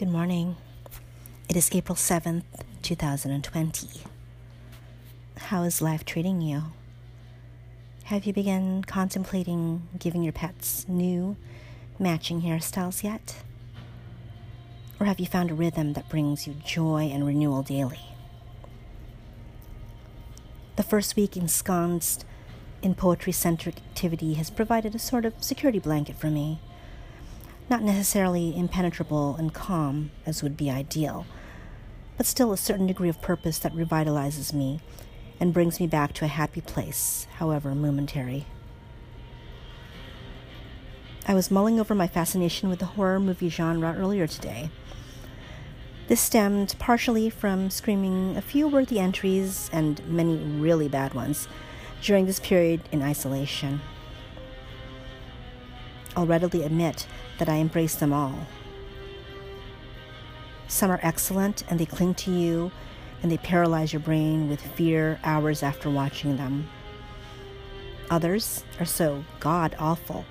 Good morning. It is April 7th, 2020. How is life treating you? Have you begun contemplating giving your pets new, matching hairstyles yet? Or have you found a rhythm that brings you joy and renewal daily? The first week ensconced in poetry centric activity has provided a sort of security blanket for me not necessarily impenetrable and calm as would be ideal, but still a certain degree of purpose that revitalizes me and brings me back to a happy place, however momentary. I was mulling over my fascination with the horror movie genre earlier today. This stemmed partially from screaming a few worthy entries and many really bad ones during this period in isolation. I'll readily admit that I embrace them all. Some are excellent and they cling to you and they paralyze your brain with fear hours after watching them. Others are so god awful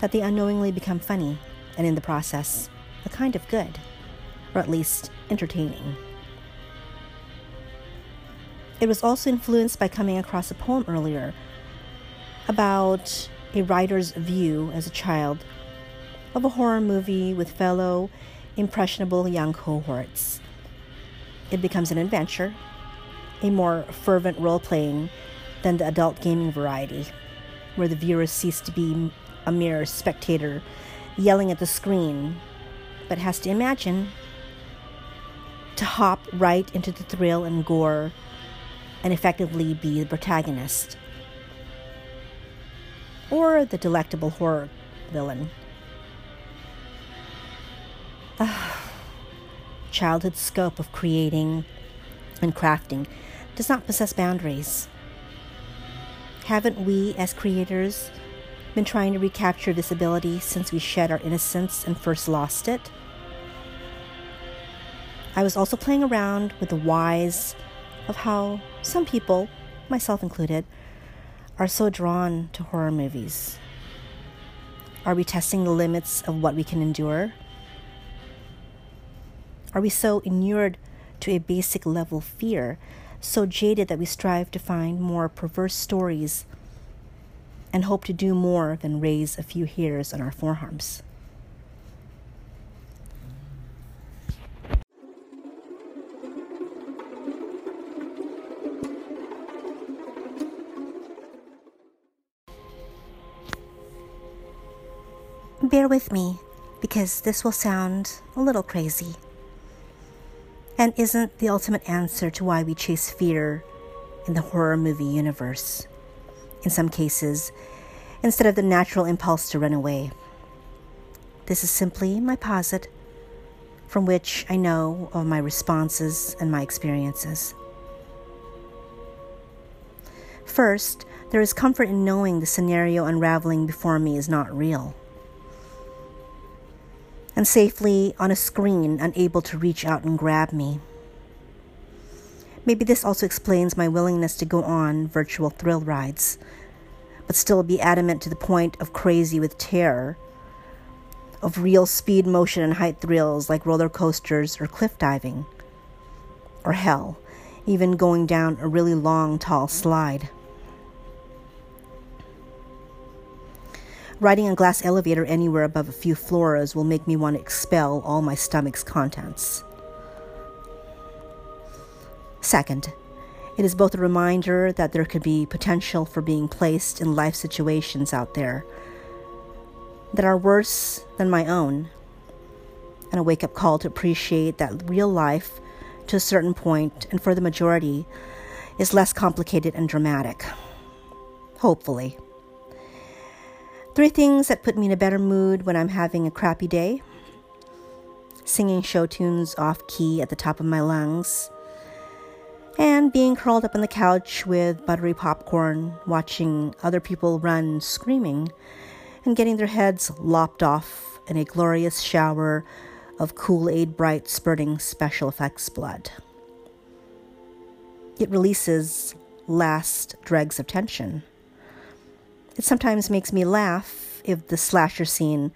that they unknowingly become funny and in the process, a kind of good, or at least entertaining. It was also influenced by coming across a poem earlier about a writer's view as a child of a horror movie with fellow impressionable young cohorts. It becomes an adventure, a more fervent role playing than the adult gaming variety, where the viewer ceases to be a mere spectator yelling at the screen, but has to imagine to hop right into the thrill and gore and effectively be the protagonist or the delectable horror villain. Ah, Childhood's scope of creating and crafting does not possess boundaries. Haven't we, as creators, been trying to recapture this ability since we shed our innocence and first lost it? I was also playing around with the whys of how some people, myself included, are so drawn to horror movies? Are we testing the limits of what we can endure? Are we so inured to a basic level fear, so jaded that we strive to find more perverse stories and hope to do more than raise a few hairs on our forearms? Bear with me, because this will sound a little crazy. And isn't the ultimate answer to why we chase fear in the horror movie universe. In some cases, instead of the natural impulse to run away. This is simply my posit, from which I know of my responses and my experiences. First, there is comfort in knowing the scenario unraveling before me is not real and safely on a screen, unable to reach out and grab me. Maybe this also explains my willingness to go on virtual thrill rides, but still be adamant to the point of crazy with terror, of real speed, motion, and height thrills like roller coasters or cliff diving, or hell, even going down a really long, tall slide. Riding a glass elevator anywhere above a few floors will make me want to expel all my stomach's contents. Second, it is both a reminder that there could be potential for being placed in life situations out there that are worse than my own, and a wake up call to appreciate that real life, to a certain point, and for the majority, is less complicated and dramatic. Hopefully. Three things that put me in a better mood when I'm having a crappy day singing show tunes off key at the top of my lungs, and being curled up on the couch with buttery popcorn, watching other people run screaming and getting their heads lopped off in a glorious shower of Kool Aid bright spurting special effects blood. It releases last dregs of tension. It sometimes makes me laugh if the slasher scene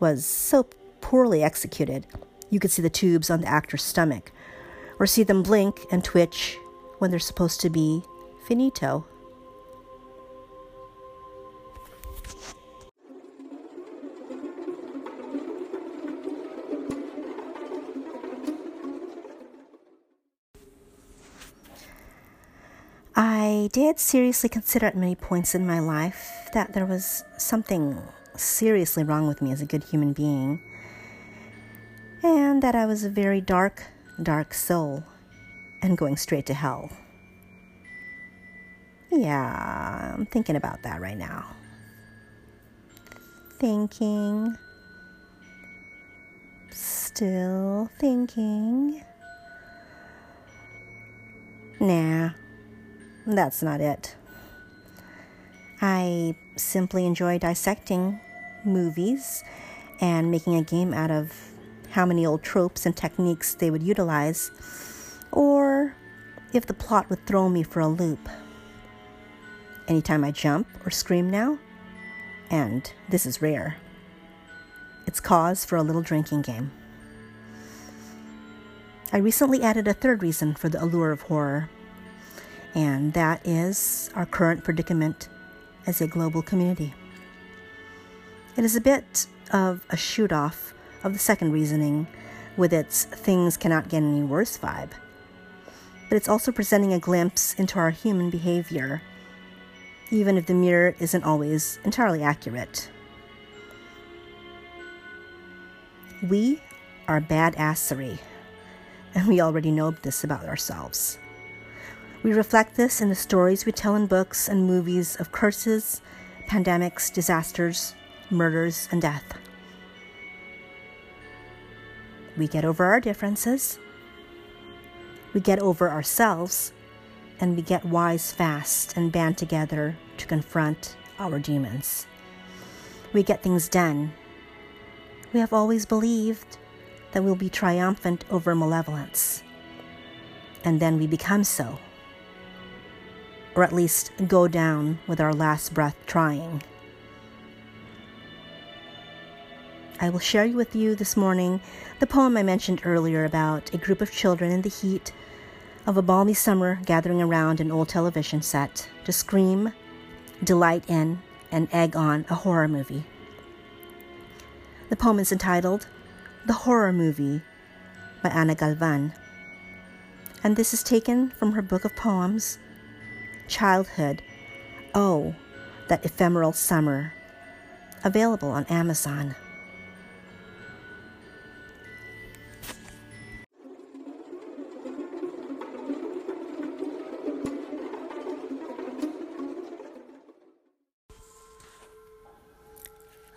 was so poorly executed You could see the tubes on the actor's stomach, or see them blink and twitch when they're supposed to be finito. I did seriously consider at many points in my life that there was something seriously wrong with me as a good human being, and that I was a very dark, dark soul and going straight to hell. Yeah, I'm thinking about that right now. Thinking. Still thinking. Nah, that's not it. I simply enjoy dissecting movies and making a game out of how many old tropes and techniques they would utilize, or if the plot would throw me for a loop. Anytime I jump or scream now, and this is rare, it's cause for a little drinking game. I recently added a third reason for the allure of horror and that is our current predicament as a global community. It is a bit of a shoot off of the second reasoning with its things cannot get any worse vibe. But it's also presenting a glimpse into our human behavior, even if the mirror isn't always entirely accurate. We are badassery, and we already know this about ourselves. We reflect this in the stories we tell in books and movies of curses, pandemics, disasters, murders, and death. We get over our differences, we get over ourselves, and we get wise fast and band together to confront our demons. We get things done. We have always believed that we'll be triumphant over malevolence, and then we become so or at least go down with our last breath trying. I will share with you this morning the poem I mentioned earlier about a group of children in the heat of a balmy summer gathering around an old television set to scream, delight in, and egg on a horror movie. The poem is entitled The Horror Movie by Ana Galvan, and this is taken from her book of poems, Childhood. Oh, that ephemeral summer. Available on Amazon.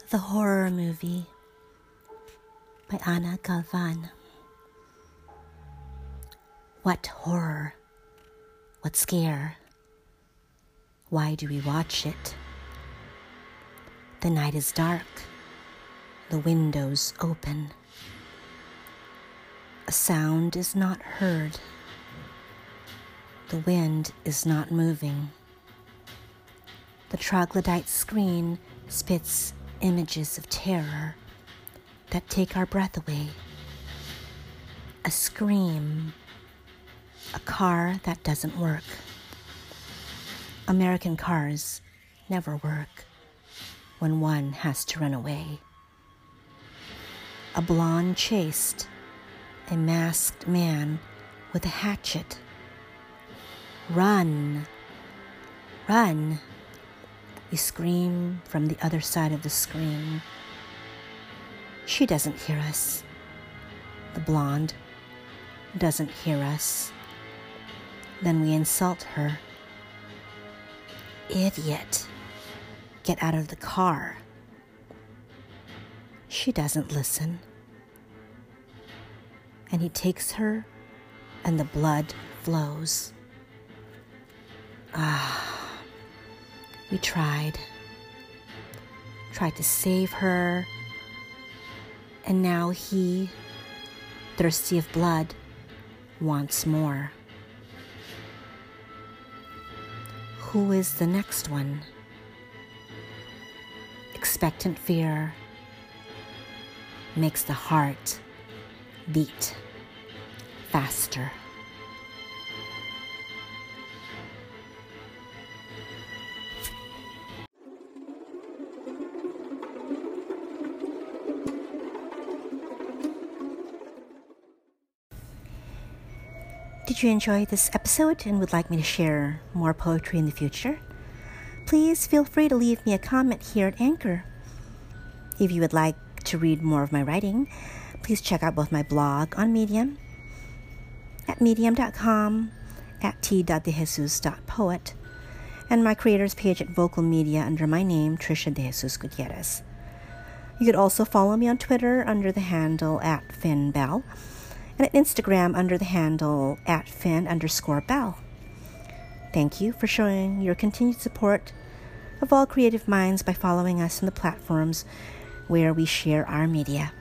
The Horror Movie by Anna Galvan. What horror? What scare? Why do we watch it? The night is dark, the windows open. A sound is not heard, the wind is not moving. The troglodyte screen spits images of terror that take our breath away. A scream, a car that doesn't work. American cars never work when one has to run away. A blonde chased a masked man with a hatchet. Run! Run! We scream from the other side of the screen. She doesn't hear us. The blonde doesn't hear us. Then we insult her idiot. Get out of the car. She doesn't listen. And he takes her, and the blood flows. Ah, we tried. Tried to save her. And now he, thirsty of blood, wants more. Who is the next one? Expectant fear makes the heart beat faster. Did you enjoy this episode and would like me to share more poetry in the future? Please feel free to leave me a comment here at Anchor. If you would like to read more of my writing, please check out both my blog on Medium at medium.com at t.dejesus.poet and my creators page at Vocal Media under my name, Trisha De Jesus Gutierrez. You could also follow me on Twitter under the handle at FinnBell and at Instagram under the handle at Finn underscore Bell. Thank you for showing your continued support of all creative minds by following us on the platforms where we share our media.